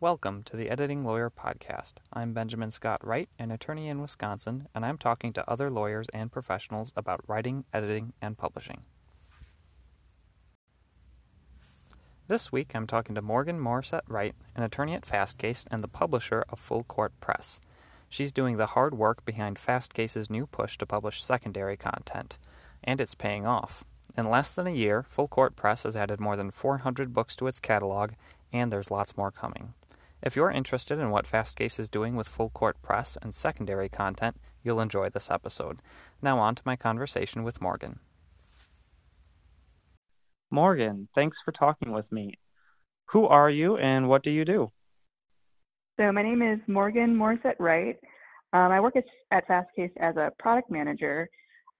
Welcome to the Editing Lawyer Podcast. I'm Benjamin Scott Wright, an attorney in Wisconsin, and I'm talking to other lawyers and professionals about writing, editing, and publishing. This week I'm talking to Morgan Morissette Wright, an attorney at Fastcase and the publisher of Full Court Press. She's doing the hard work behind Fastcase's new push to publish secondary content, and it's paying off. In less than a year, Full Court Press has added more than 400 books to its catalog, and there's lots more coming. If you're interested in what Fastcase is doing with full court press and secondary content, you'll enjoy this episode. Now, on to my conversation with Morgan. Morgan, thanks for talking with me. Who are you and what do you do? So, my name is Morgan Morissette Wright. Um, I work at, at Fastcase as a product manager.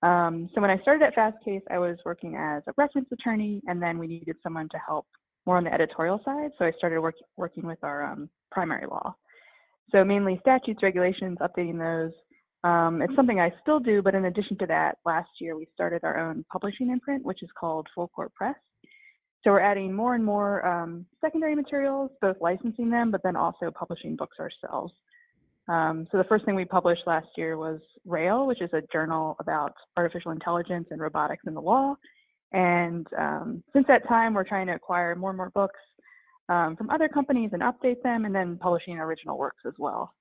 Um, so, when I started at Fastcase, I was working as a reference attorney, and then we needed someone to help more on the editorial side. So I started work, working with our um, primary law. So mainly statutes, regulations, updating those. Um, it's something I still do, but in addition to that, last year we started our own publishing imprint, which is called Full Court Press. So we're adding more and more um, secondary materials, both licensing them, but then also publishing books ourselves. Um, so the first thing we published last year was Rail, which is a journal about artificial intelligence and robotics in the law. And um, since that time, we're trying to acquire more and more books um, from other companies and update them, and then publishing original works as well.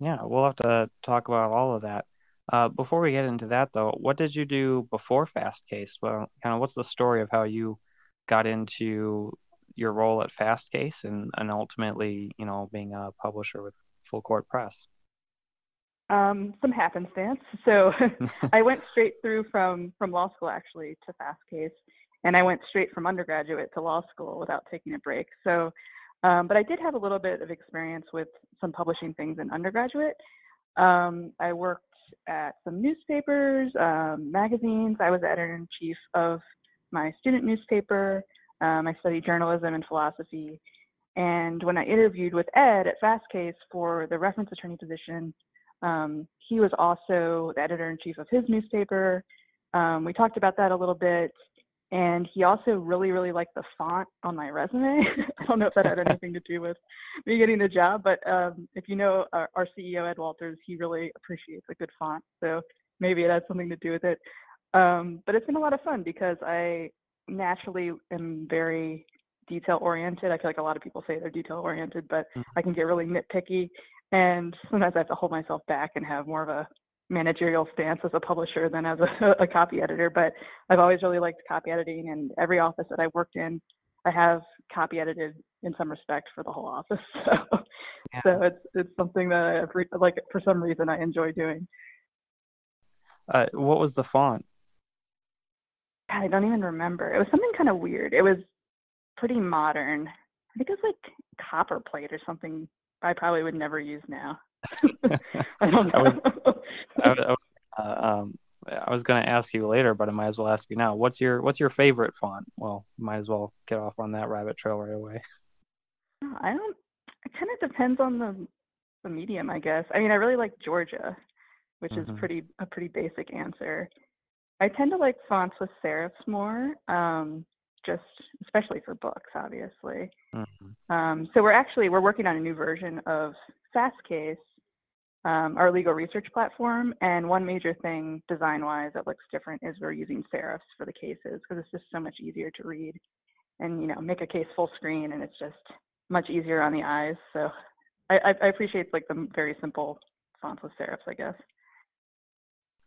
Yeah, we'll have to talk about all of that. Uh, before we get into that, though, what did you do before Fastcase? Well, kind of what's the story of how you got into your role at Fastcase and, and ultimately, you know, being a publisher with Full Court Press? Um, some happenstance. So I went straight through from from law school actually to Fastcase, and I went straight from undergraduate to law school without taking a break. So, um, but I did have a little bit of experience with some publishing things in undergraduate. Um, I worked at some newspapers, um, magazines. I was editor in chief of my student newspaper. Um, I studied journalism and philosophy. And when I interviewed with Ed at Fastcase for the reference attorney position, um, he was also the editor in chief of his newspaper. Um, we talked about that a little bit. And he also really, really liked the font on my resume. I don't know if that had anything to do with me getting the job, but um, if you know our, our, CEO, Ed Walters, he really appreciates a good font. So maybe it had something to do with it. Um, but it's been a lot of fun because I naturally am very detail oriented. I feel like a lot of people say they're detail oriented, but mm-hmm. I can get really nitpicky. And sometimes I have to hold myself back and have more of a managerial stance as a publisher than as a, a copy editor. But I've always really liked copy editing, and every office that I worked in, I have copy edited in some respect for the whole office. So, yeah. so it's it's something that I like for some reason I enjoy doing. Uh, what was the font? I don't even remember. It was something kind of weird. It was pretty modern. I think it was like Copperplate or something I probably would never use now. I don't know. I was, I was, uh, um, was going to ask you later, but I might as well ask you now. What's your What's your favorite font? Well, might as well get off on that rabbit trail right away. I don't. It kind of depends on the the medium, I guess. I mean, I really like Georgia, which mm-hmm. is pretty a pretty basic answer. I tend to like fonts with serifs more. Um, just especially for books, obviously. Mm-hmm. Um, so we're actually we're working on a new version of Fastcase, um, our legal research platform. And one major thing design-wise that looks different is we're using serifs for the cases because it's just so much easier to read, and you know make a case full screen, and it's just much easier on the eyes. So I, I appreciate like the very simple fonts with serifs, I guess.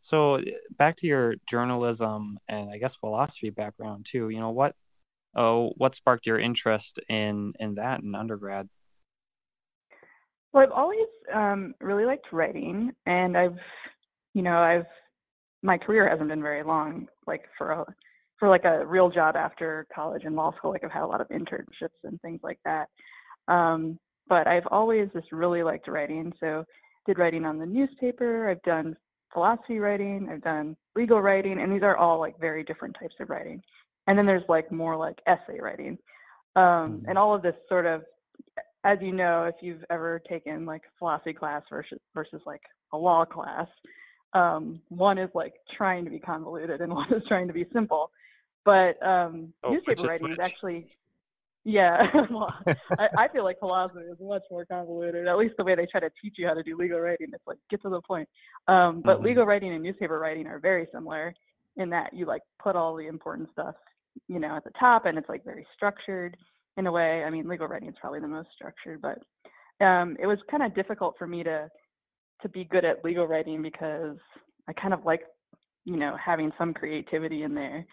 So back to your journalism and I guess philosophy background too. You know what oh, what sparked your interest in in that in undergrad? Well, I've always um, really liked writing, and I've, you know, I've my career hasn't been very long, like for a for like a real job after college and law school. Like I've had a lot of internships and things like that. Um, but I've always just really liked writing. So did writing on the newspaper. I've done philosophy writing. I've done legal writing, and these are all like very different types of writing and then there's like more like essay writing um, mm-hmm. and all of this sort of as you know if you've ever taken like philosophy class versus versus like a law class um, one is like trying to be convoluted and one is trying to be simple but um, oh, newspaper writing is actually Yeah, well, I, I feel like philosophy is much more convoluted. At least the way they try to teach you how to do legal writing, it's like get to the point. Um, but mm-hmm. legal writing and newspaper writing are very similar in that you like put all the important stuff, you know, at the top, and it's like very structured in a way. I mean, legal writing is probably the most structured, but um, it was kind of difficult for me to to be good at legal writing because I kind of like, you know, having some creativity in there.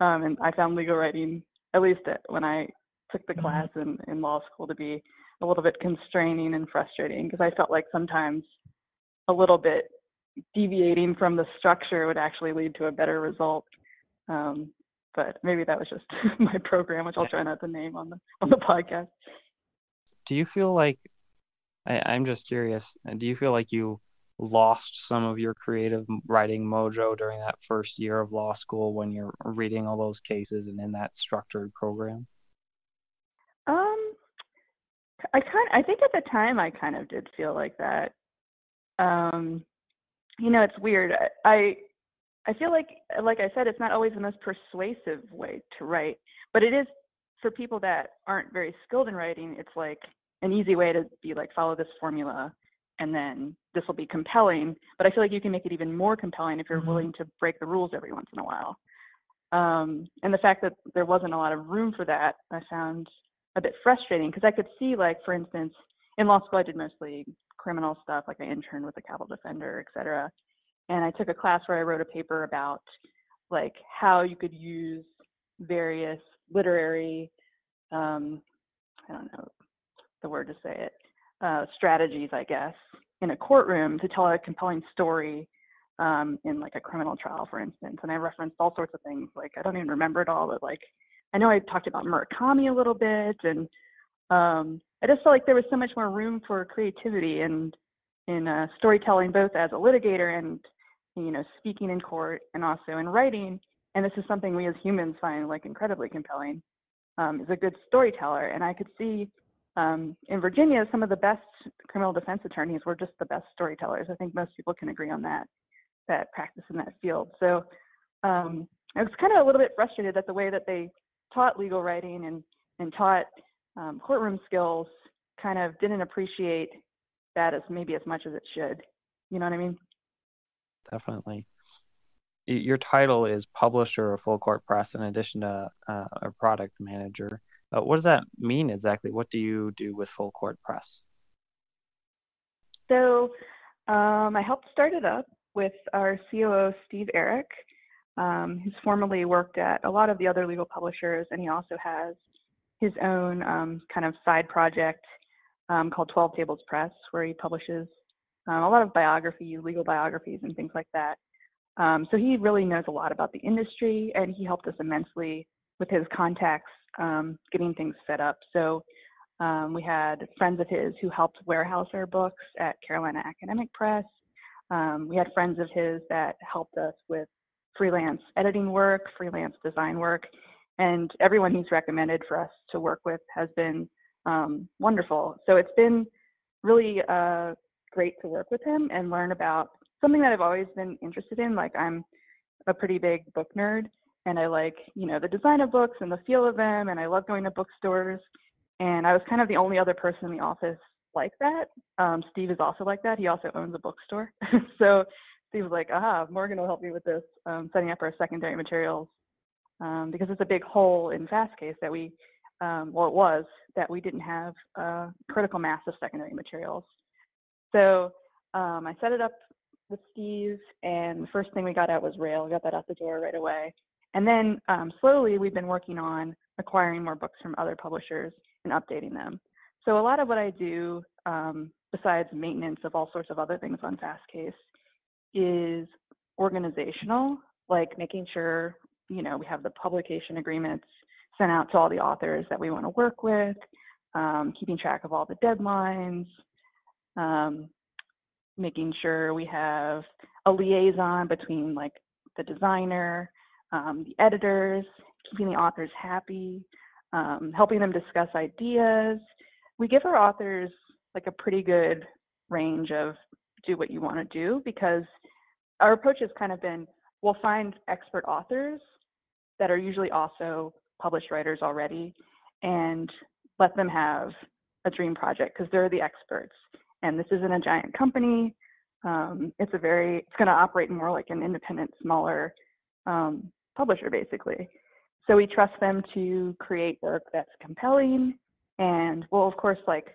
Um, and I found legal writing, at least when I took the mm-hmm. class in, in law school to be a little bit constraining and frustrating because I felt like sometimes a little bit deviating from the structure would actually lead to a better result. Um, but maybe that was just my program, which I'll try not to name on the on the podcast. Do you feel like I, I'm just curious? Do you feel like you lost some of your creative writing mojo during that first year of law school when you're reading all those cases and in that structured program? Um, I kind I think at the time I kind of did feel like that. Um, you know, it's weird. I I feel like like I said, it's not always the most persuasive way to write, but it is for people that aren't very skilled in writing. It's like an easy way to be like follow this formula and then this will be compelling. But I feel like you can make it even more compelling if you're mm-hmm. willing to break the rules every once in a while. Um, and the fact that there wasn't a lot of room for that, I found a bit frustrating because I could see, like, for instance, in law school, I did mostly criminal stuff, like I interned with a capital defender, et cetera. And I took a class where I wrote a paper about like how you could use various literary, um, I don't know the word to say it, uh, strategies, I guess, in a courtroom to tell a compelling story um, in like a criminal trial, for instance. And I referenced all sorts of things. Like I don't even remember it all, but like I know I talked about Murakami a little bit, and um, I just felt like there was so much more room for creativity and in uh, storytelling, both as a litigator and you know speaking in court, and also in writing. And this is something we as humans find like incredibly compelling. Um, is a good storyteller, and I could see um, in Virginia some of the best criminal defense attorneys were just the best storytellers. I think most people can agree on that. That practice in that field. So um, I was kind of a little bit frustrated that the way that they taught legal writing and and taught um, courtroom skills kind of didn't appreciate that as maybe as much as it should. You know what I mean? Definitely. Your title is publisher of Full Court Press, in addition to uh, a product manager. Uh, what does that mean exactly? What do you do with Full Court Press? So, um, I helped start it up with our COO, Steve Errick. Um, he's formerly worked at a lot of the other legal publishers, and he also has his own um, kind of side project um, called 12 Tables Press, where he publishes um, a lot of biographies, legal biographies, and things like that. Um, so he really knows a lot about the industry, and he helped us immensely with his contacts um, getting things set up. So we had friends of his who helped warehouse our books at Carolina Academic Press. we had friends of his that helped us with freelance editing work, freelance design work, and everyone he's recommended for us to work with has been um, wonderful. So it's been really uh, great to work with him and learn about something that I've always been interested in. Like I'm a pretty big book nerd, and I like you know the design of books and the feel of them, and I love going to bookstores. And I was kind of the only other person in the office like that. Um, Steve is also like that. He also owns a bookstore, so Steve was like, aha, Morgan will help me with this, um, setting up our secondary materials. Um, because it's a big hole in Fastcase that we, um, well, it was that we didn't have a critical mass of secondary materials. So um, I set it up with Steve, and the first thing we got out was Rail. We got that out the door right away. And then um, slowly we've been working on acquiring more books from other publishers and updating them. So a lot of what I do, um, besides maintenance of all sorts of other things on Fastcase, is organizational, like making sure, you know, we have the publication agreements sent out to all the authors that we want to work with, um, keeping track of all the deadlines, um, making sure we have a liaison between like the designer, um, the editors, keeping the authors happy, um, helping them discuss ideas. We give our authors like a pretty good range of do what you want to do because our approach has kind of been we'll find expert authors that are usually also published writers already and let them have a dream project because they're the experts. And this isn't a giant company. Um, it's a very, it's going to operate more like an independent, smaller um, publisher, basically. So we trust them to create work that's compelling, and we'll of course like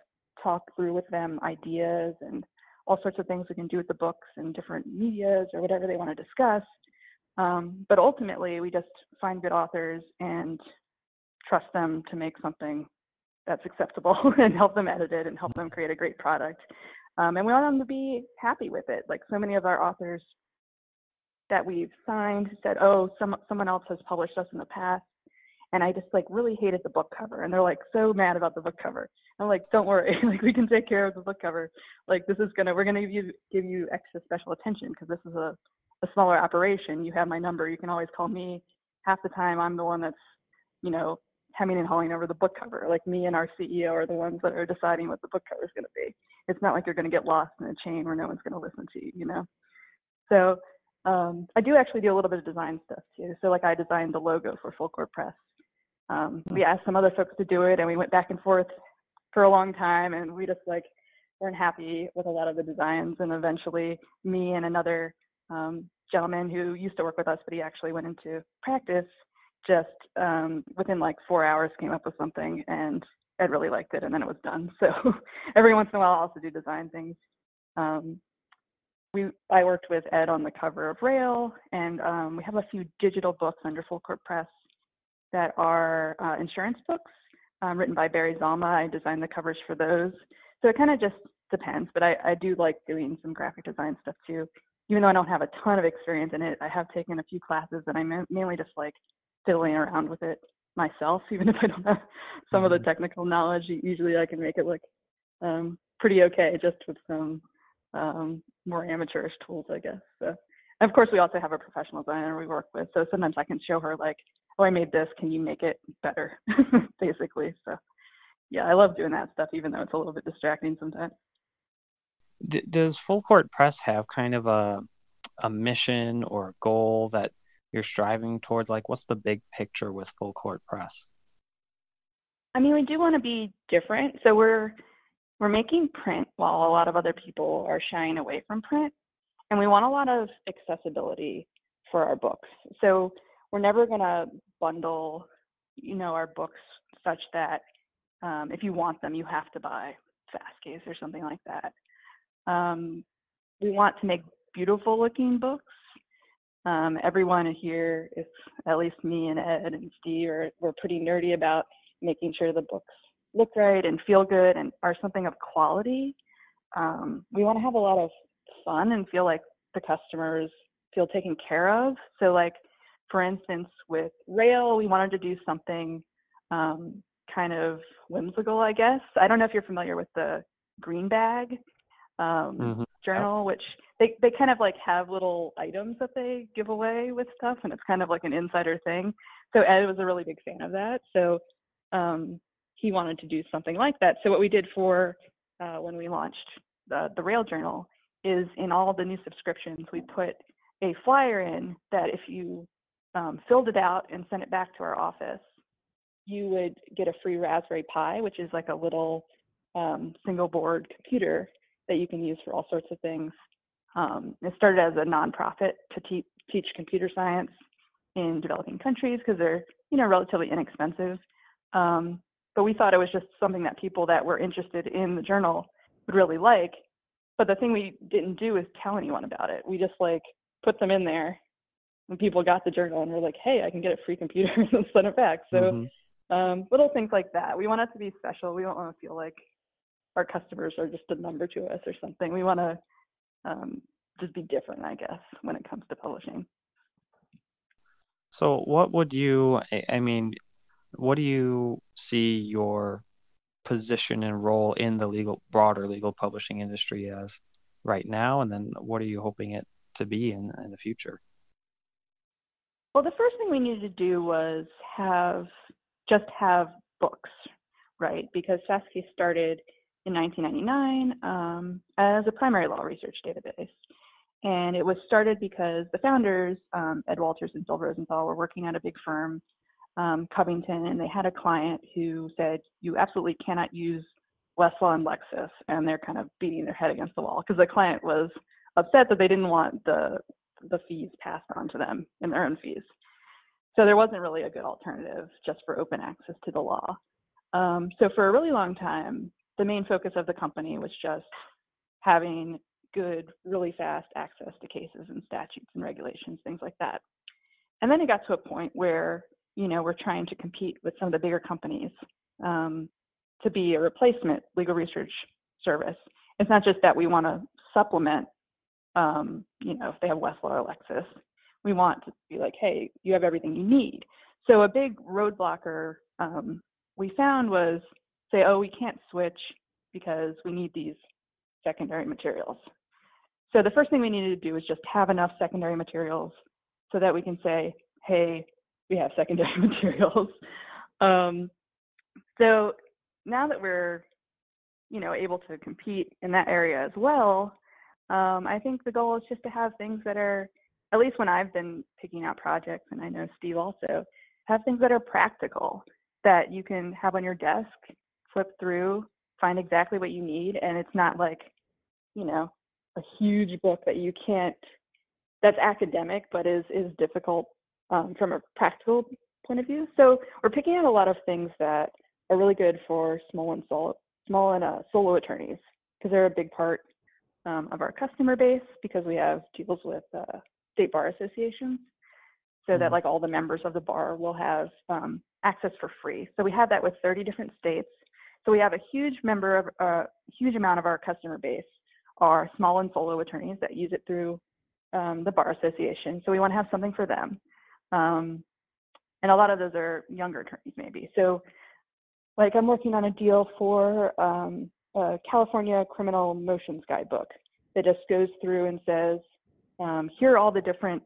talk through with them ideas and all sorts of things we can do with the books and different medias or whatever they want to discuss. Um, but ultimately, we just find good authors and trust them to make something that's acceptable and help them edit it and help them create a great product. Um, and we want them to be happy with it. Like so many of our authors that we've signed said, "Oh, some someone else has published us in the past." And I just like really hated the book cover, and they're like so mad about the book cover. I'm like, don't worry, like we can take care of the book cover. Like this is gonna, we're gonna give you give you extra special attention because this is a a smaller operation. You have my number. You can always call me. Half the time, I'm the one that's, you know, hemming and hawing over the book cover. Like me and our CEO are the ones that are deciding what the book cover is going to be. It's not like you're going to get lost in a chain where no one's going to listen to you, you know. So um, I do actually do a little bit of design stuff too. So like I designed the logo for Full Court Press. Um, we asked some other folks to do it, and we went back and forth for a long time, and we just like weren't happy with a lot of the designs. And eventually, me and another um, gentleman who used to work with us, but he actually went into practice, just um, within like four hours came up with something, and Ed really liked it, and then it was done. So every once in a while, I also do design things. Um, we I worked with Ed on the cover of Rail, and um, we have a few digital books under Full Court Press that are uh, insurance books um, written by Barry Zalma. I designed the covers for those, so it kind of just depends. But I, I do like doing some graphic design stuff too, even though I don't have a ton of experience in it. I have taken a few classes, and I mainly just like fiddling around with it myself, even if I don't have some of the mm-hmm. technical knowledge. Usually, I can make it look um, pretty okay just with some um, more amateurish tools, I guess. So, and of course, we also have a professional designer we work with. So sometimes I can show her like, oh, I made this. Can you make it better? Basically. So, yeah, I love doing that stuff, even though it's a little bit distracting sometimes. D- does Full Court Press have kind of a a mission or a goal that you're striving towards? Like, what's the big picture with Full Court Press? I mean, we do want to be different. So we're we're making print while a lot of other people are shying away from print. And we want a lot of accessibility for our books. So we're never going to bundle, you know, our books such that um, if you want them, you have to buy Fastcase or something like that. Um, we want to make beautiful looking books. Um, everyone here, if at least me and Ed and Steve, are we're pretty nerdy about making sure the books look right and feel good and are something of quality. Um, we want to have a lot of fun and feel like the customers feel taken care of. So, like for instance, with Rail, we wanted to do something um, kind of whimsical, I guess. I don't know if you're familiar with the Green Bag um, mm-hmm. journal, which they they kind of like have little items that they give away with stuff, and it's kind of like an insider thing. So Ed was a really big fan of that. So um, he wanted to do something like that. So what we did for uh, when we launched the, the Rail Journal is in all the new subscriptions, we put a flyer in that if you um, filled it out and sent it back to our office, you would get a free Raspberry Pi, which is like a little um, single board computer that you can use for all sorts of things. Um, it started as a nonprofit to te- teach computer science in developing countries because they're you know relatively inexpensive. Um, but we thought it was just something that people that were interested in the journal would really like. But the thing we didn't do is tell anyone about it. We just like put them in there and people got the journal and were like, hey, I can get a free computer and send it back. So mm-hmm. um, little things like that. We want it to be special. We don't want to feel like our customers are just a number to us or something. We want to um, just be different, I guess, when it comes to publishing. So, what would you, I mean, what do you see your position and role in the legal broader legal publishing industry as right now and then what are you hoping it to be in, in the future well the first thing we needed to do was have just have books right because fastcase started in 1999 um, as a primary law research database and it was started because the founders um, ed walters and phil rosenthal were working at a big firm um, Covington, and they had a client who said, "You absolutely cannot use Westlaw and Lexis," and they're kind of beating their head against the wall because the client was upset that they didn't want the the fees passed on to them in their own fees. So there wasn't really a good alternative just for open access to the law. Um, so for a really long time, the main focus of the company was just having good, really fast access to cases and statutes and regulations, things like that. And then it got to a point where, you know, we're trying to compete with some of the bigger companies um, to be a replacement legal research service. It's not just that we want to supplement, um, you know, if they have Westlaw or Lexis, we want to be like, hey, you have everything you need. So a big roadblocker um, we found was say, oh, we can't switch because we need these secondary materials. So the first thing we needed to do is just have enough secondary materials so that we can say, hey, we have secondary materials. Um, so now that we're, you know, able to compete in that area as well, um, I think the goal is just to have things that are, at least when I've been picking out projects, and I know Steve also, have things that are practical that you can have on your desk, flip through, find exactly what you need, and it's not like, you know, a huge book that you can't that's academic but is is difficult um, from a practical point of view. So we're picking out a lot of things that are really good for small and solo, small and uh, solo attorneys because they're a big part um, of our customer base because we have deals with uh, state bar associations so that mm-hmm. like all the members of the bar will have um, access for free. So we have that with 30 different states. So we have a huge member of a uh, huge amount of our customer base are small and solo attorneys that use it through um, the bar association. So we want to have something for them. Um, and a lot of those are younger attorneys maybe. So like I'm working on a deal for um, a California criminal motions guidebook that just goes through and says, um, here are all the different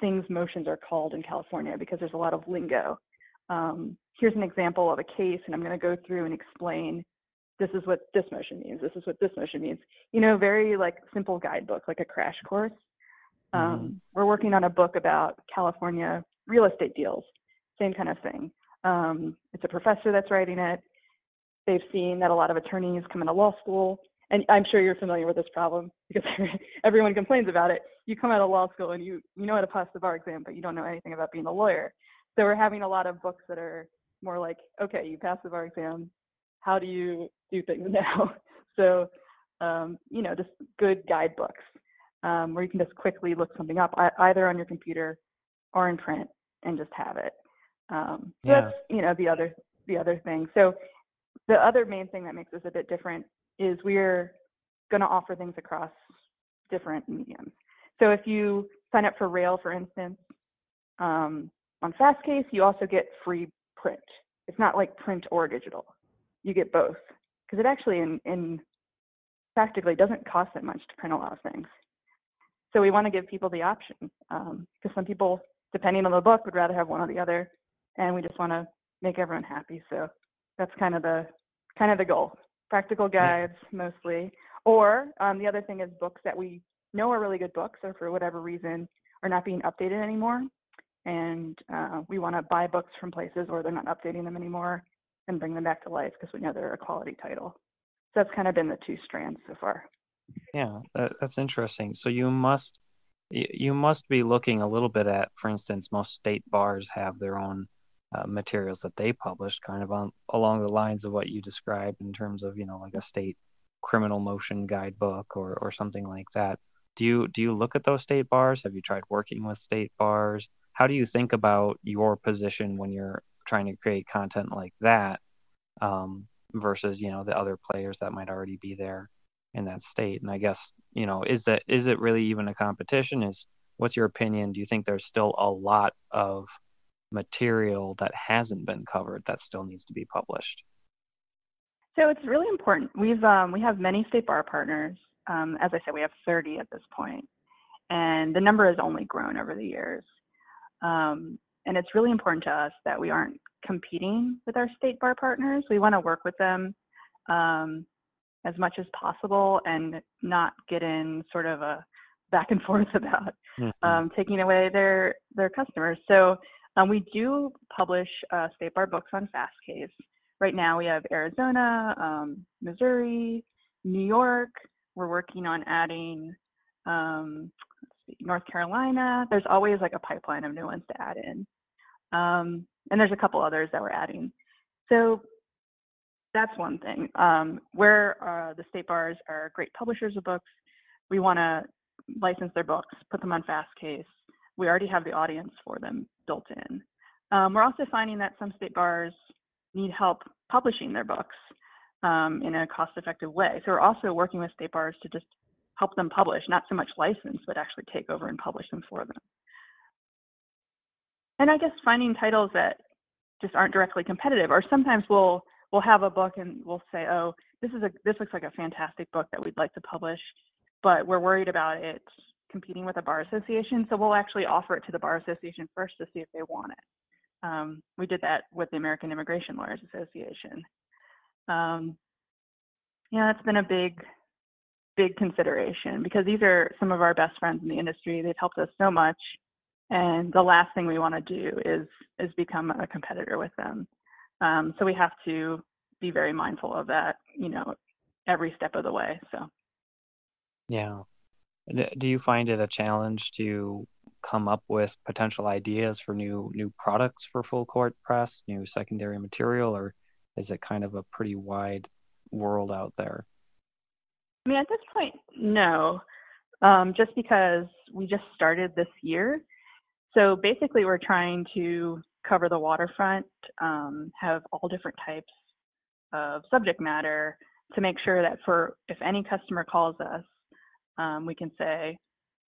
things motions are called in California because there's a lot of lingo. Um, here's an example of a case, and I'm going to go through and explain this is what this motion means, this is what this motion means. You know, very like simple guidebook, like a crash course. Um, mm-hmm. We're working on a book about California real estate deals, same kind of thing. Um, it's a professor that's writing it. They've seen that a lot of attorneys come into law school, and I'm sure you're familiar with this problem because everyone complains about it. You come out of law school and you you know how to pass the bar exam, but you don't know anything about being a lawyer. So we're having a lot of books that are more like, okay, you pass the bar exam, how do you do things now? so, um, you know, just good guidebooks um, where you can just quickly look something up either on your computer or in print and just have it. Um, so yeah. that's, you know, the other the other thing. So the other main thing that makes us a bit different is we're going to offer things across different mediums. So if you sign up for Rail, for instance, um, on Fastcase, you also get free print. It's not like print or digital you get both because it actually in, in practically doesn't cost that much to print a lot of things. So we want to give people the option because um, some people, depending on the book, would rather have one or the other, and we just want to make everyone happy. So that's kind of the kind of the goal. Practical guides mostly, or um, the other thing is books that we know are really good books, or for whatever reason are not being updated anymore, and uh, we want to buy books from places where they're not updating them anymore and bring them back to life because we know they're a quality title. So that's kind of been the two strands so far. Yeah, that, that's interesting. So you must you must be looking a little bit at, for instance, most state bars have their own uh, materials that they publish, kind of on along the lines of what you described in terms of you know like a state criminal motion guidebook or or something like that. Do you do you look at those state bars? Have you tried working with state bars? How do you think about your position when you're trying to create content like that um, versus you know the other players that might already be there in that state? And i guess you know is that is it really even a competition? Is what's your opinion? Do you think there's still a lot of material that hasn't been covered that still needs to be published? So it's really important. We've um, we have many state bar partners. Um, as i said we have 30 at this point. And the number has only grown over the years um, and it's really important to us that we aren't competing with our state bar partners. We want to work with them um, as much as possible and not get in sort of a back and forth about mm-hmm. um, taking away their their customers. So Um, we do publish uh, state bar books on Fastcase. Right now we have Arizona, um, Missouri, New York. We're working on adding um, North Carolina. There's always like a pipeline of new ones to add in. Um, and there's a couple others that we're adding. So that's one thing. Um, where uh, the state bars are great publishers of books, we want to license their books, put them on Fastcase. We already have the audience for them built in. Um, we're also finding that some state bars need help publishing their books um, in a cost-effective way. So we're also working with state bars to just help them publish, not so much license, but actually take over and publish them for them. And I guess finding titles that just aren't directly competitive, or sometimes we'll we'll have a book and we'll say, oh, this is a this looks like a fantastic book that we'd like to publish, but we're worried about it competing with a bar association, so we'll actually offer it to the bar association first to see if they want it. Um, we did that with the American Immigration Lawyers Association. Um, yeah, that's been a big big consideration because these are some of our best friends in the industry. They've helped us so much. And the last thing we want to do is is become a competitor with them. Um, so we have to be very mindful of that, you know, every step of the way. So yeah. Do you find it a challenge to come up with potential ideas for new new products for full court press, new secondary material, or is it kind of a pretty wide world out there? I mean, at this point, no. Um, just because we just started this year. So basically, we're trying to cover the waterfront, um, have all different types of subject matter to make sure that for if any customer calls us, um, we can say,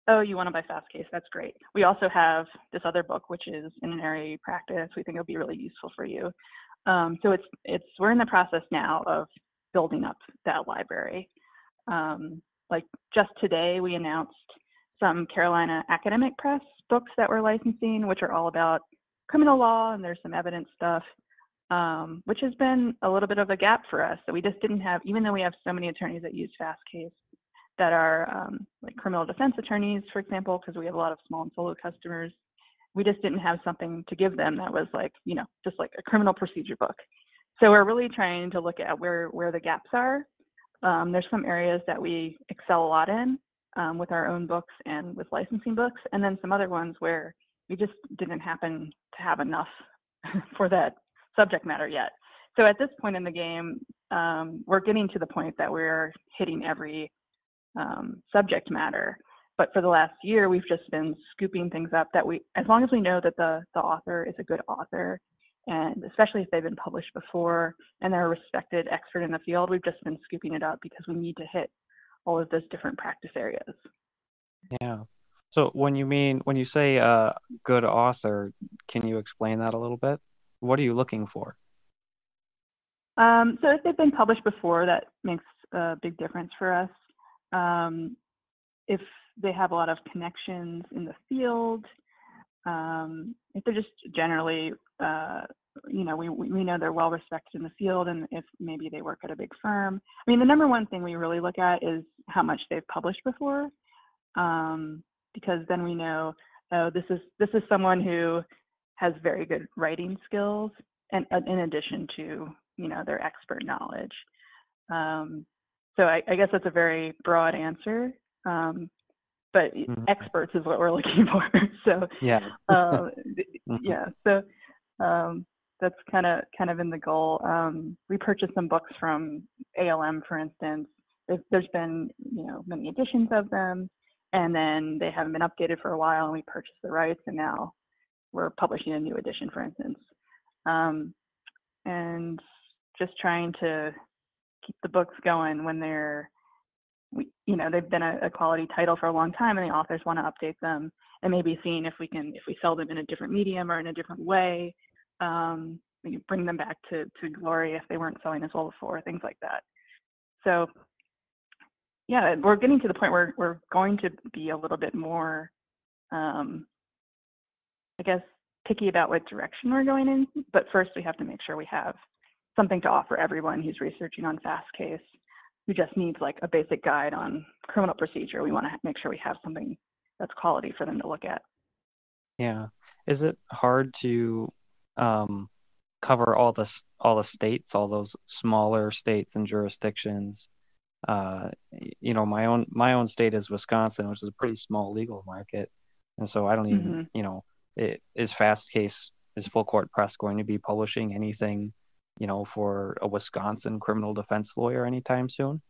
oh, you want to buy Fastcase, that's great. We also have this other book, which is in an area practice. We think it'll be really useful for you. Um, so it's it's we're in the process now of building up that library. Um, like just today, we announced some Carolina Academic Press books that we're licensing, which are all about criminal law and there's some evidence stuff, um, which has been a little bit of a gap for us. So we just didn't have, even though we have so many attorneys that use Fastcase that are um, like criminal defense attorneys, for example, because we have a lot of small and solo customers, we just didn't have something to give them that was like, you know, just like a criminal procedure book. So we're really trying to look at where where the gaps are um, there's some areas that we excel a lot in um, with our own books and with licensing books, and then some other ones where we just didn't happen to have enough for that subject matter yet. So at this point in the game, um, we're getting to the point that we're hitting every um, subject matter. But for the last year, we've just been scooping things up that we, as long as we know that the, the author is a good author and especially if they've been published before and they're a respected expert in the field, we've just been scooping it up because we need to hit all of those different practice areas. Yeah. So when you mean when you say a uh, good author, can you explain that a little bit? What are you looking for? Um, so if they've been published before, that makes a big difference for us. Um, if they have a lot of connections in the field, um, if they're just generally, uh, you know, we, we know they're well respected in the field and if maybe they work at a big firm. I mean, the number one thing we really look at is how much they've published before, um, because then we know, oh, this is, this is someone who has very good writing skills and uh, in addition to, you know, their expert knowledge. Um, so I, I, guess that's a very broad answer. Um, but mm-hmm. experts is what we're looking for. so yeah, uh, mm-hmm. yeah. So um, that's kind of kind of in the goal. Um, we purchased some books from ALM, for instance. There's, been you know many editions of them, and then they haven't been updated for a while, and we purchased the rights, and now we're publishing a new edition, for instance. Um, and just trying to keep the books going when they're we, you know, they've been a, a, quality title for a long time and the authors want to update them and maybe seeing if we can, if we sell them in a different medium or in a different way, um, bring them back to, to glory if they weren't selling as well before, things like that. So yeah, we're getting to the point where we're going to be a little bit more, um, I guess, picky about what direction we're going in. But first, we have to make sure we have something to offer everyone who's researching on fast case who just needs like a basic guide on criminal procedure. We want to make sure we have something that's quality for them to look at. Yeah. Is it hard to um, cover all the all the states, all those smaller states and jurisdictions? Uh, you know, my own my own state is Wisconsin, which is a pretty small legal market, and so I don't even, mm-hmm. you know, it, is Fastcase is Full Court Press going to be publishing anything, you know, for a Wisconsin criminal defense lawyer anytime soon?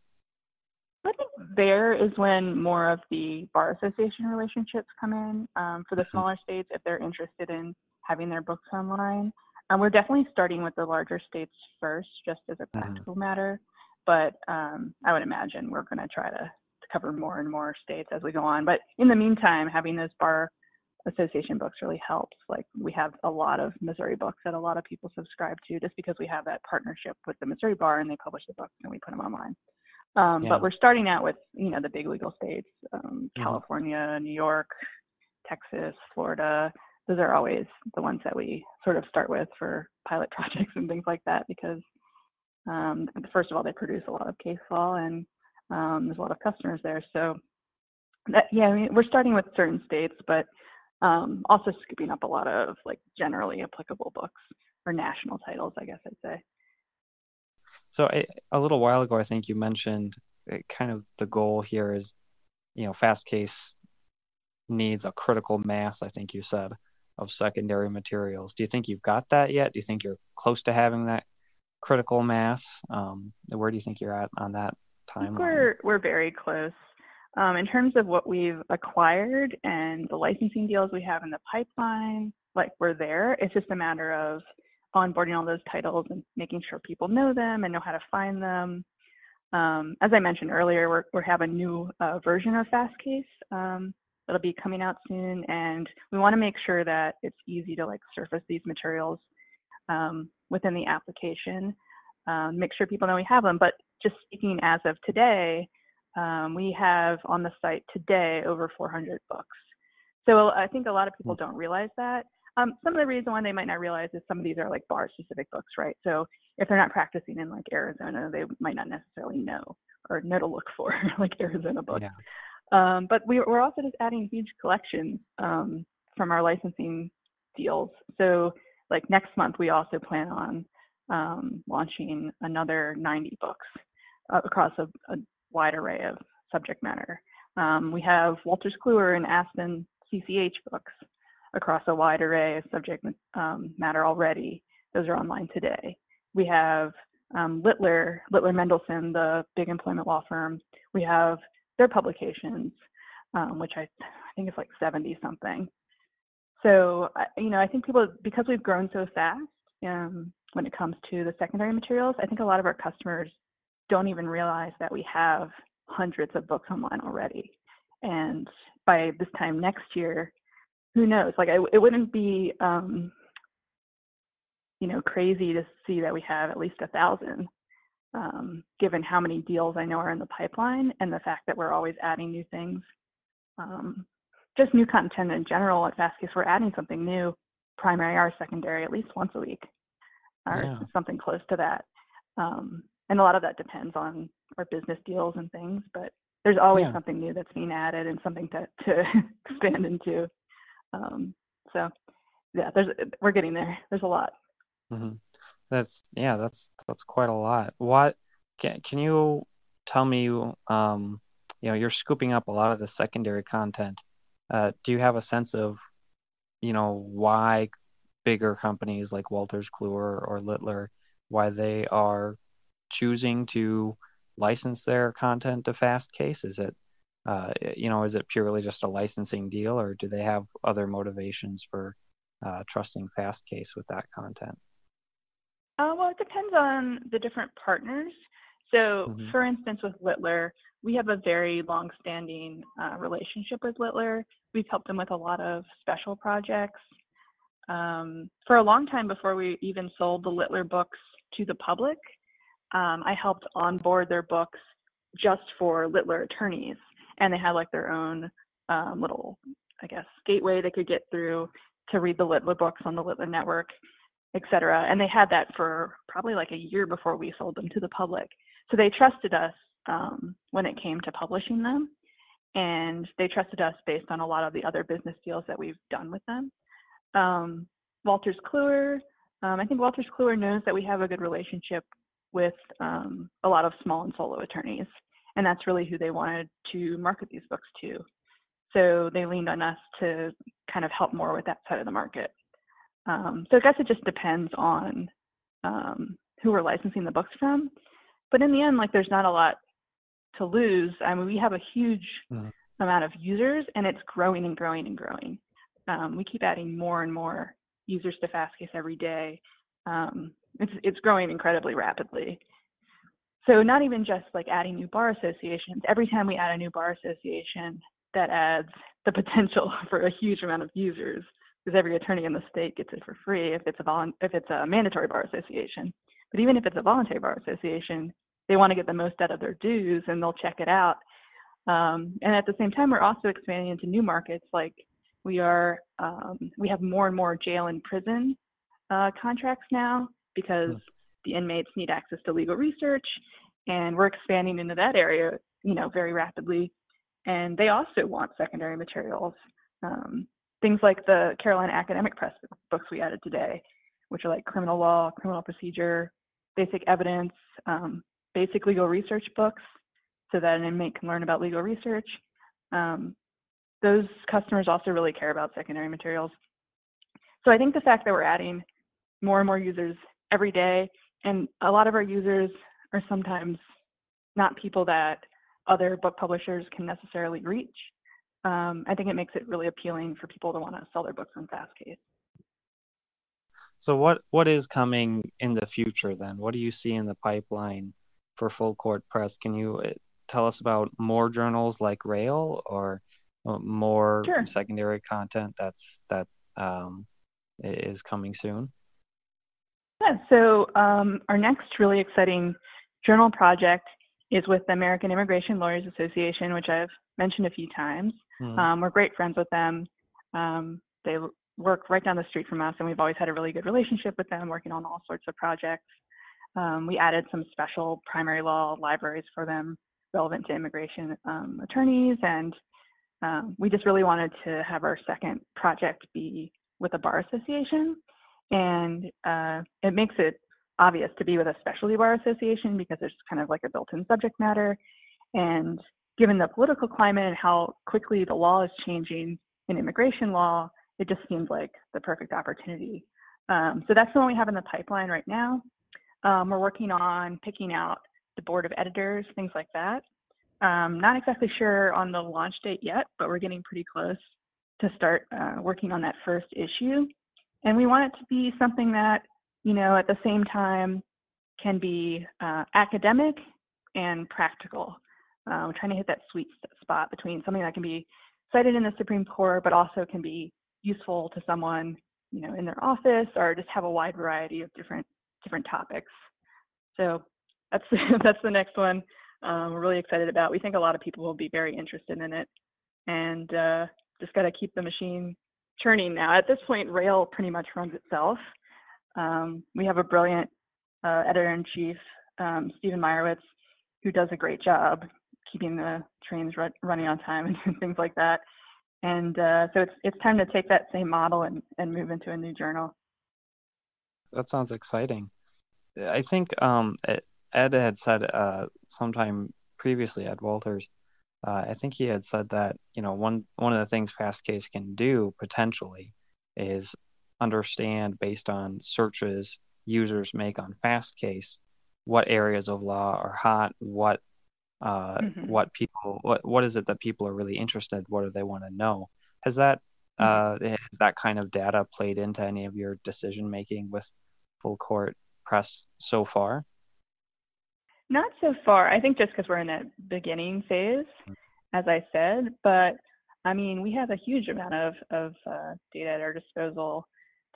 I think there is when more of the bar association relationships come in um, for the mm-hmm. smaller states if they're interested in having their books online. Um, we're definitely starting with the larger states first, just as a mm-hmm. practical mm-hmm. matter. But um, I would imagine we're going to try to cover more and more states as we go on. But in the meantime, having those bar association books really helps. Like we have a lot of Missouri books that a lot of people subscribe to just because we have that partnership with the Missouri Bar and they publish the books and we put them online. Um, yeah. But we're starting out with you know the big legal states, um, mm-hmm. California, New York, Texas, Florida. Those are always the ones that we sort of start with for pilot projects and things like that because um, first of all they produce a lot of case law and um, there's a lot of customers there. So that, yeah, I mean, we're starting with certain states, but um, also scooping up a lot of like generally applicable books or national titles, I guess I'd say. So a, a little while ago, I think you mentioned uh, kind of the goal here is, you know, Fastcase needs a critical mass. I think you said of secondary materials. Do you think you've got that yet? Do you think you're close to having that critical mass? Um, where do you think you're at on that timeline? We're we're very close. Um, in terms of what we've acquired and the licensing deals we have in the pipeline, like we're there. It's just a matter of onboarding all those titles and making sure people know them and know how to find them. Um, as I mentioned earlier, we're, we have a new uh, version of Fastcase um, that'll be coming out soon, and we want to make sure that it's easy to like surface these materials um, within the application. Um, make sure people know we have them. But just speaking as of today, um, we have on the site today over 400 books. So I think a lot of people hmm. don't realize that. Um, some of the reason why they might not realize is some of these are like bar specific books, right? So if they're not practicing in like Arizona, they might not necessarily know or know to look for like Arizona books. Yeah. Um, but we, are also just adding huge collections um, from our licensing deals. So like next month, we also plan on um, launching another 90 books uh, across a, a, wide array of subject matter. Um, we have Wolters Kluwer and Aspen CCH books across a wide array of subject um, matter already. Those are online today. We have um, Littler, Littler Mendelson, the big employment law firm. We have their publications, um, which I, I think is like 70 something. So, you know, I think people, because we've grown so fast um, when it comes to the secondary materials, I think a lot of our customers don't even realize that we have hundreds of books online already. And by this time next year, who knows? Like, I, it wouldn't be, um, you know, crazy to see that we have at least a thousand, um, given how many deals I know are in the pipeline and the fact that we're always adding new things. Um, just new content in general at Fastcase, we're adding something new, primary or secondary, at least once a week, or yeah. something close to that. Um, and a lot of that depends on our business deals and things, but there's always yeah. something new that's being added and something to, to expand into. Um, so yeah, there's we're getting there. There's a lot. Mm-hmm. That's yeah, that's that's quite a lot. What can can you tell me? Um, you know, you're scooping up a lot of the secondary content. Uh, do you have a sense of, you know, why bigger companies like Wolters Kluwer or Littler, why they are choosing to license their content to Fastcase? Is it uh, you know, is it purely just a licensing deal, or do they have other motivations for uh, trusting Fastcase with that content? Uh, well, it depends on the different partners. So, mm-hmm. for instance, with Littler, we have a very long-standing uh, relationship with Littler. We've helped them with a lot of special projects. Um, for a long time before we even sold the Littler books to the public, um, I helped onboard their books just for Littler attorneys and they had like their own um, little, I guess, gateway they could get through to read the Littler books on the Littler network, et cetera. And they had that for probably like a year before we sold them to the public. So they trusted us um, when it came to publishing them. And they trusted us based on a lot of the other business deals that we've done with them. um, Wolters Kluwer. Um, I think Wolters Kluwer knows that we have a good relationship with um, a lot of small and solo attorneys, and that's really who they wanted to market these books to. So they leaned on us to kind of help more with that side of the market. Um, so I guess it just depends on um, who we're licensing the books from. But in the end, like there's not a lot to lose. I mean, we have a huge mm-hmm. amount of users, and it's growing and growing and growing. Um, we keep adding more and more users to Fastcase every day. Um, it's it's growing incredibly rapidly. So not even just like adding new bar associations. Every time we add a new bar association, that adds the potential for a huge amount of users because every attorney in the state gets it for free if it's a volu- if it's a mandatory bar association. But even if it's a voluntary bar association, they want to get the most out of their dues and they'll check it out. Um, and at the same time, we're also expanding into new markets. Like we are, um, we have more and more jail and prison uh, contracts now because mm. the inmates need access to legal research, and we're expanding into that area, you know, very rapidly. And they also want secondary materials. Um, things like the Carolina Academic Press books we added today, which are like criminal law, criminal procedure, basic evidence, um, basic legal research books so that an inmate can learn about legal research. Um, those customers also really care about secondary materials. So I think the fact that we're adding more and more users every day, and a lot of our users are sometimes not people that other book publishers can necessarily reach. Um, I think it makes it really appealing for people to want to sell their books on Fastcase. So what what is coming in the future then? What do you see in the pipeline for Full Court Press? Can you uh, tell us about more journals like Rail or uh, more sure. secondary content that's that um, is coming soon? Yeah. So um, our next really exciting journal project is with the American Immigration Lawyers Association, which I've mentioned a few times. Mm. Um, we're great friends with them. Um, they work right down the street from us, and we've always had a really good relationship with them, working on all sorts of projects. Um, we added some special primary law libraries for them relevant to immigration um, attorneys, and um, we just really wanted to have our second project be with a bar association. And uh, it makes it obvious to be with a specialty bar association because there's kind of like a built-in subject matter. And given the political climate and how quickly the law is changing in immigration law, it just seems like the perfect opportunity. Um, so that's the one we have in the pipeline right now. Um, we're working on picking out the board of editors, things like that. Um, not exactly sure on the launch date yet, but we're getting pretty close to start uh, working on that first issue. And we want it to be something that you know, at the same time can be uh, academic and practical. Um, trying to hit that sweet spot between something that can be cited in the Supreme Court, but also can be useful to someone, you know, in their office or just have a wide variety of different different topics. So that's that's the next one um, we're really excited about. We think a lot of people will be very interested in it, and uh, just got to keep the machine churning now. At this point, Rail pretty much runs itself. Um, we have a brilliant uh, editor in chief, um, Stephen Meyerowitz, who does a great job keeping the trains running on time and things like that. And uh, so it's it's time to take that same model and, and move into a new journal. That sounds exciting. I think um, Ed had said uh, sometime previously, Ed Walters, uh, I think he had said that you know one one of the things Fastcase can do potentially is understand based on searches users make on Fastcase what areas of law are hot, what uh, mm-hmm. what people what what is it that people are really interested, what do they want to know? Has that mm-hmm. uh, has that kind of data played into any of your decision making with full court press so far? Not so far. I think just because we're in that beginning phase, mm-hmm. as I said, but I mean, we have a huge amount of, of uh, data at our disposal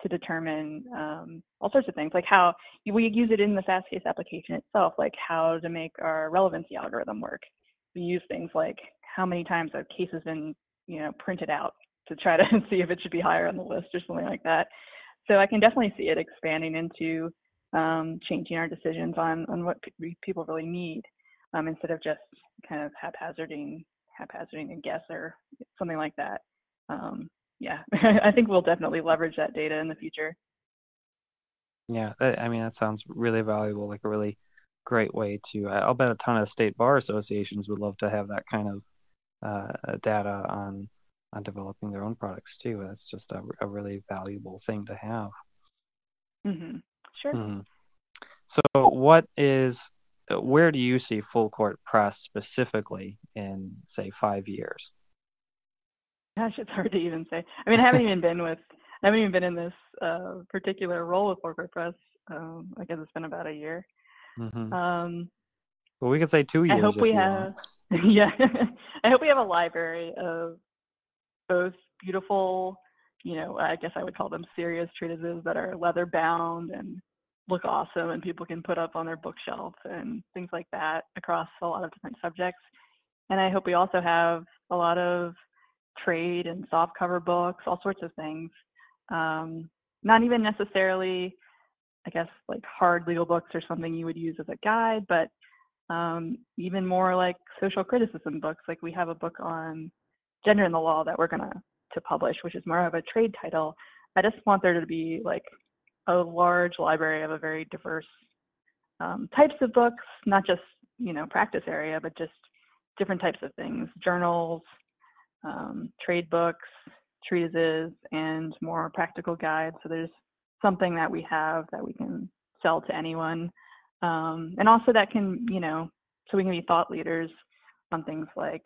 to determine um, all sorts of things, like how we use it in the Fastcase application itself, like how to make our relevancy algorithm work. We use things like how many times a case has been, you know, printed out to try to see if it should be higher on the list or something like that. So I can definitely see it expanding into um, changing our decisions on on what people really need um, instead of just kind of haphazarding haphazarding a guess or something like that. Um, yeah, I think we'll definitely leverage that data in the future. Yeah, I mean that sounds really valuable, like a really great way to. I'll bet a ton of state bar associations would love to have that kind of uh, data on on developing their own products too. That's just a, a really valuable thing to have. Mm-hmm. Sure. Mm-hmm. So, what is where do you see Full Court Press specifically in say five years? Gosh, it's hard to even say. I mean, I haven't even been with, I haven't even been in this uh, particular role with Full Press. Um, I guess it's been about a year. Mm-hmm. Um, well, we could say two years. I hope we have. yeah, I hope we have a library of both beautiful, you know, I guess I would call them serious treatises that are leather bound and look awesome and people can put up on their bookshelf and things like that across a lot of different subjects. And I hope we also have a lot of trade and soft cover books, all sorts of things. Um, not even necessarily, I guess, like hard legal books or something you would use as a guide, but um, even more like social criticism books. Like we have a book on gender in the law that we're gonna to publish, which is more of a trade title. I just want there to be like a large library of a very diverse um, types of books, not just you know practice area, but just different types of things, journals, um, trade books, treatises, and more practical guides. So there's something that we have that we can sell to anyone, um, and also that can you know so we can be thought leaders on things like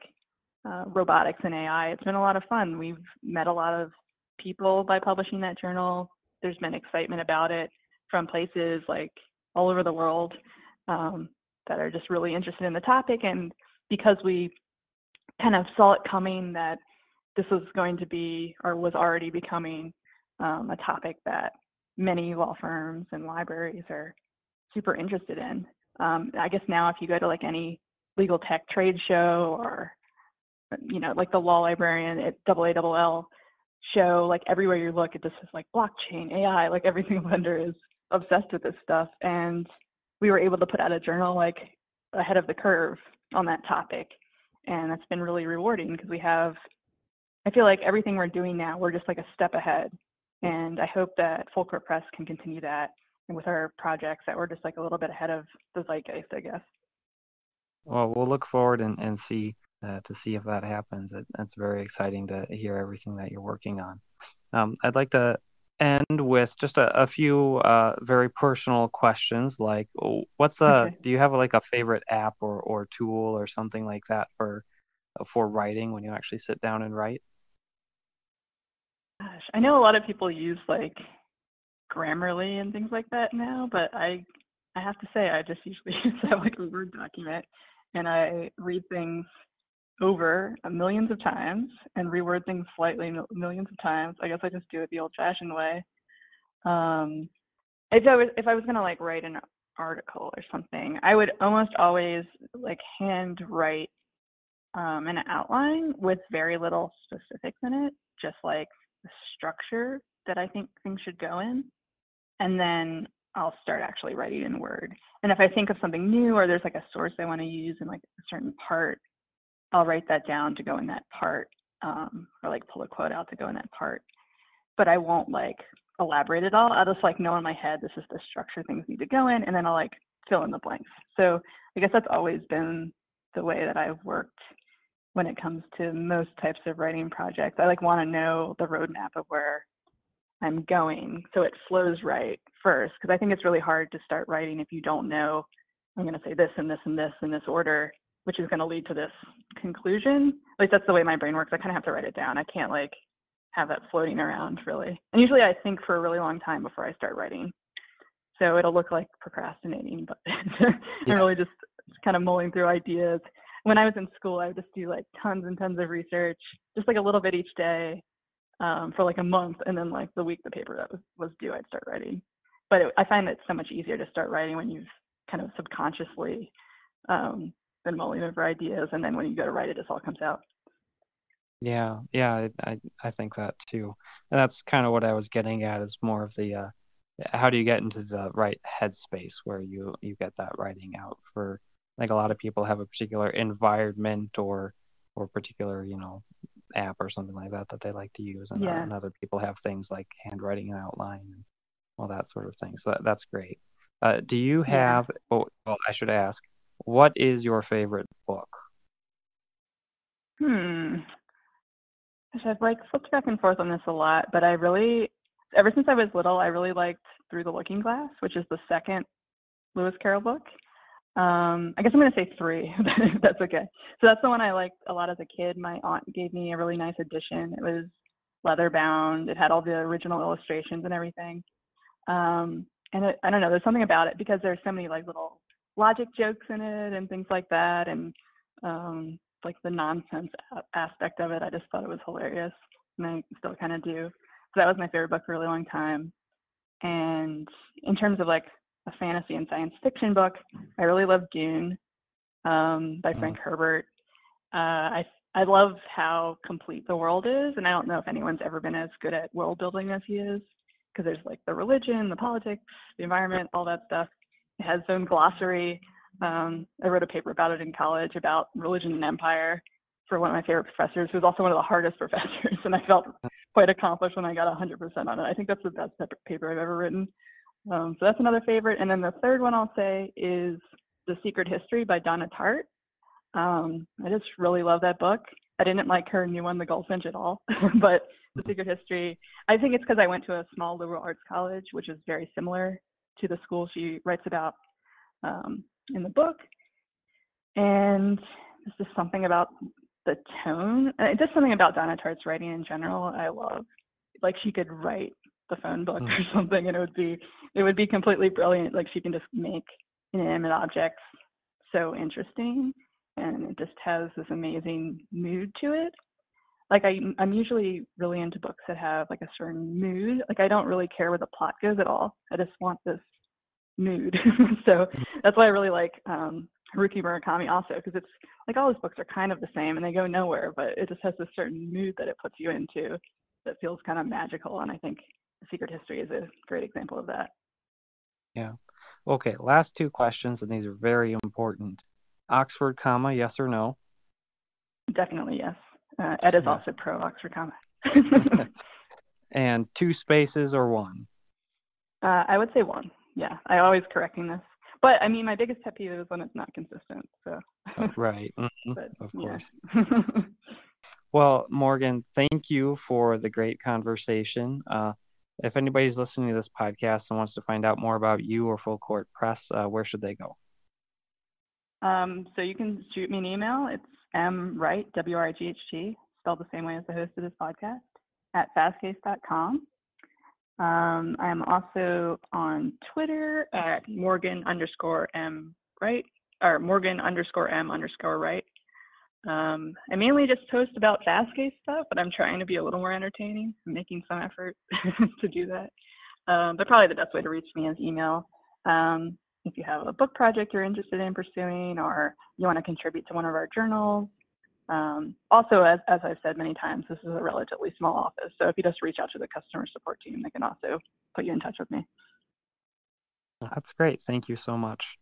uh, robotics and AI. It's been a lot of fun. We've met a lot of people by publishing that journal. There's been excitement about it from places like all over the world um, that are just really interested in the topic. And because we kind of saw it coming that this was going to be or was already becoming um, a topic that many law firms and libraries are super interested in. Um, I guess now if you go to like any legal tech trade show or you know, like the law librarian at AALL show, like everywhere you look, it just is like blockchain, AI, like every single vendor is obsessed with this stuff. And we were able to put out a journal like ahead of the curve on that topic. And that's been really rewarding because we have, I feel like everything we're doing now, we're just like a step ahead. And I hope that Full Court Press can continue that. And with our projects, that we're just like a little bit ahead of the zeitgeist, I guess. Well, we'll look forward and, and see uh, to see if that happens. It, it's very exciting to hear everything that you're working on. Um, I'd like to end with just a, a few uh, very personal questions, like what's a okay. do you have like a favorite app or, or tool or something like that for for writing when you actually sit down and write? Gosh, I know a lot of people use like Grammarly and things like that now, but I I have to say I just usually use that like a Word document and I read things over millions of times and reword things slightly millions of times. I guess I just do it the old-fashioned way. Um, if I was if I was gonna like write an article or something, I would almost always like hand write um, an outline with very little specifics in it, just like the structure that I think things should go in, and then I'll start actually writing in Word. And if I think of something new or there's like a source I want to use in like a certain part, I'll write that down to go in that part, um, or like pull a quote out to go in that part. But I won't like elaborate at all. I'll just like know in my head this is the structure things need to go in, and then I'll like fill in the blanks. So I guess that's always been the way that I've worked when it comes to most types of writing projects. I like want to know the roadmap of where I'm going so it flows right first because I think it's really hard to start writing if you don't know I'm going to say this and this and this in this order which is going to lead to this conclusion. At least that's the way my brain works. I kind of have to write it down. I can't like have that floating around really. And usually I think for a really long time before I start writing. So it'll look like procrastinating, but I'm really just kind of mulling through ideas. When I was in school, I would just do like tons and tons of research, just like a little bit each day um, for like a month. And then like the week the paper that was, was due, I'd start writing. But it, I find it so much easier to start writing when you've kind of subconsciously um, been mulling over ideas, and then when you go to write it, it all comes out. Yeah, yeah, I I think that too, and that's kind of what I was getting at. Is more of the uh, how do you get into the right headspace where you you get that writing out for like a lot of people have a particular environment or or particular you know app or something like that that they like to use, and, uh, Yeah. and other people have things like handwriting and outline and all that sort of thing. So that, that's great. Uh, do you Yeah. have? Oh, well, I should ask. What is your favorite book? Hmm. Gosh, I've like flipped back and forth on this a lot, but I really, ever since I was little, I really liked Through the Looking Glass, which is the second Lewis Carroll book. Um, I guess I'm going to say three. that's okay. So that's the one I liked a lot as a kid. My aunt gave me a really nice edition. It was leather bound. It had all the original illustrations and everything. Um, and it, I don't know, there's something about it because there's so many like little logic jokes in it and things like that, and um, like the nonsense aspect of it. I just thought it was hilarious, and I still kind of do. So that was my favorite book for a really long time. And in terms of like a fantasy and science fiction book, I really love Dune um, by Frank Herbert. Uh, I I love how complete the world is, and I don't know if anyone's ever been as good at world building as he is, because there's like the religion, the politics, the environment, all that stuff. It has its own glossary. Um, I wrote a paper about it in college about religion and empire for one of my favorite professors, who's also one of the hardest professors, and I felt quite accomplished when I got 100% on it. I think that's the best paper I've ever written. Um, so that's another favorite. And then the third one I'll say is The Secret History by Donna Tartt. Um, I just really love that book. I didn't like her new one, The Goldfinch, at all, but The Secret History, I think it's because I went to a small liberal arts college, which is very similar to the school she writes about um, in the book. And it's just something about the tone, uh, just something about Donna Tartt's writing in general. I love, like she could write the phone book or Mm. something, and it would be, it would be completely brilliant. Like she can just make inanimate objects so interesting, and it just has this amazing mood to it. Like I, I'm usually really into books that have like a certain mood. Like I don't really care where the plot goes at all. I just want this mood. so that's why I really like um, Haruki Murakami also, because it's like all his books are kind of the same and they go nowhere, but it just has this certain mood that it puts you into that feels kind of magical. And I think Secret History is a great example of that. Yeah. Okay, last two questions, and these are very important. Oxford comma, yes or no? Definitely, yes. Uh, Ed is Yes. also pro Oxford comma. and two spaces or one? uh, I would say one. Yeah, I always correcting this. But I mean, my biggest pet peeve is when it's not consistent. So, Right. mhm, but Of yeah. course. Well, Morgan, thank you for the great conversation. Uh, if anybody's listening to this podcast and wants to find out more about you or Full Court Press, uh, where should they go? Um, so you can shoot me an email. It's M Wright, W R I G H T, spelled the same way as the host of this podcast, at fastcase.com. Um, I'm also on Twitter at Morgan underscore M Wright, or Morgan underscore M underscore Wright. Um, I mainly just post about Fastcase stuff, but I'm trying to be a little more entertaining. I'm making some effort to do that. Um, but probably the best way to reach me is email. Um, if you have a book project you're interested in pursuing or you want to contribute to one of our journals. Um, also, as, as I've said many times, this is a relatively small office. So if you just reach out to the customer support team, they can also put you in touch with me. That's great. Thank you so much.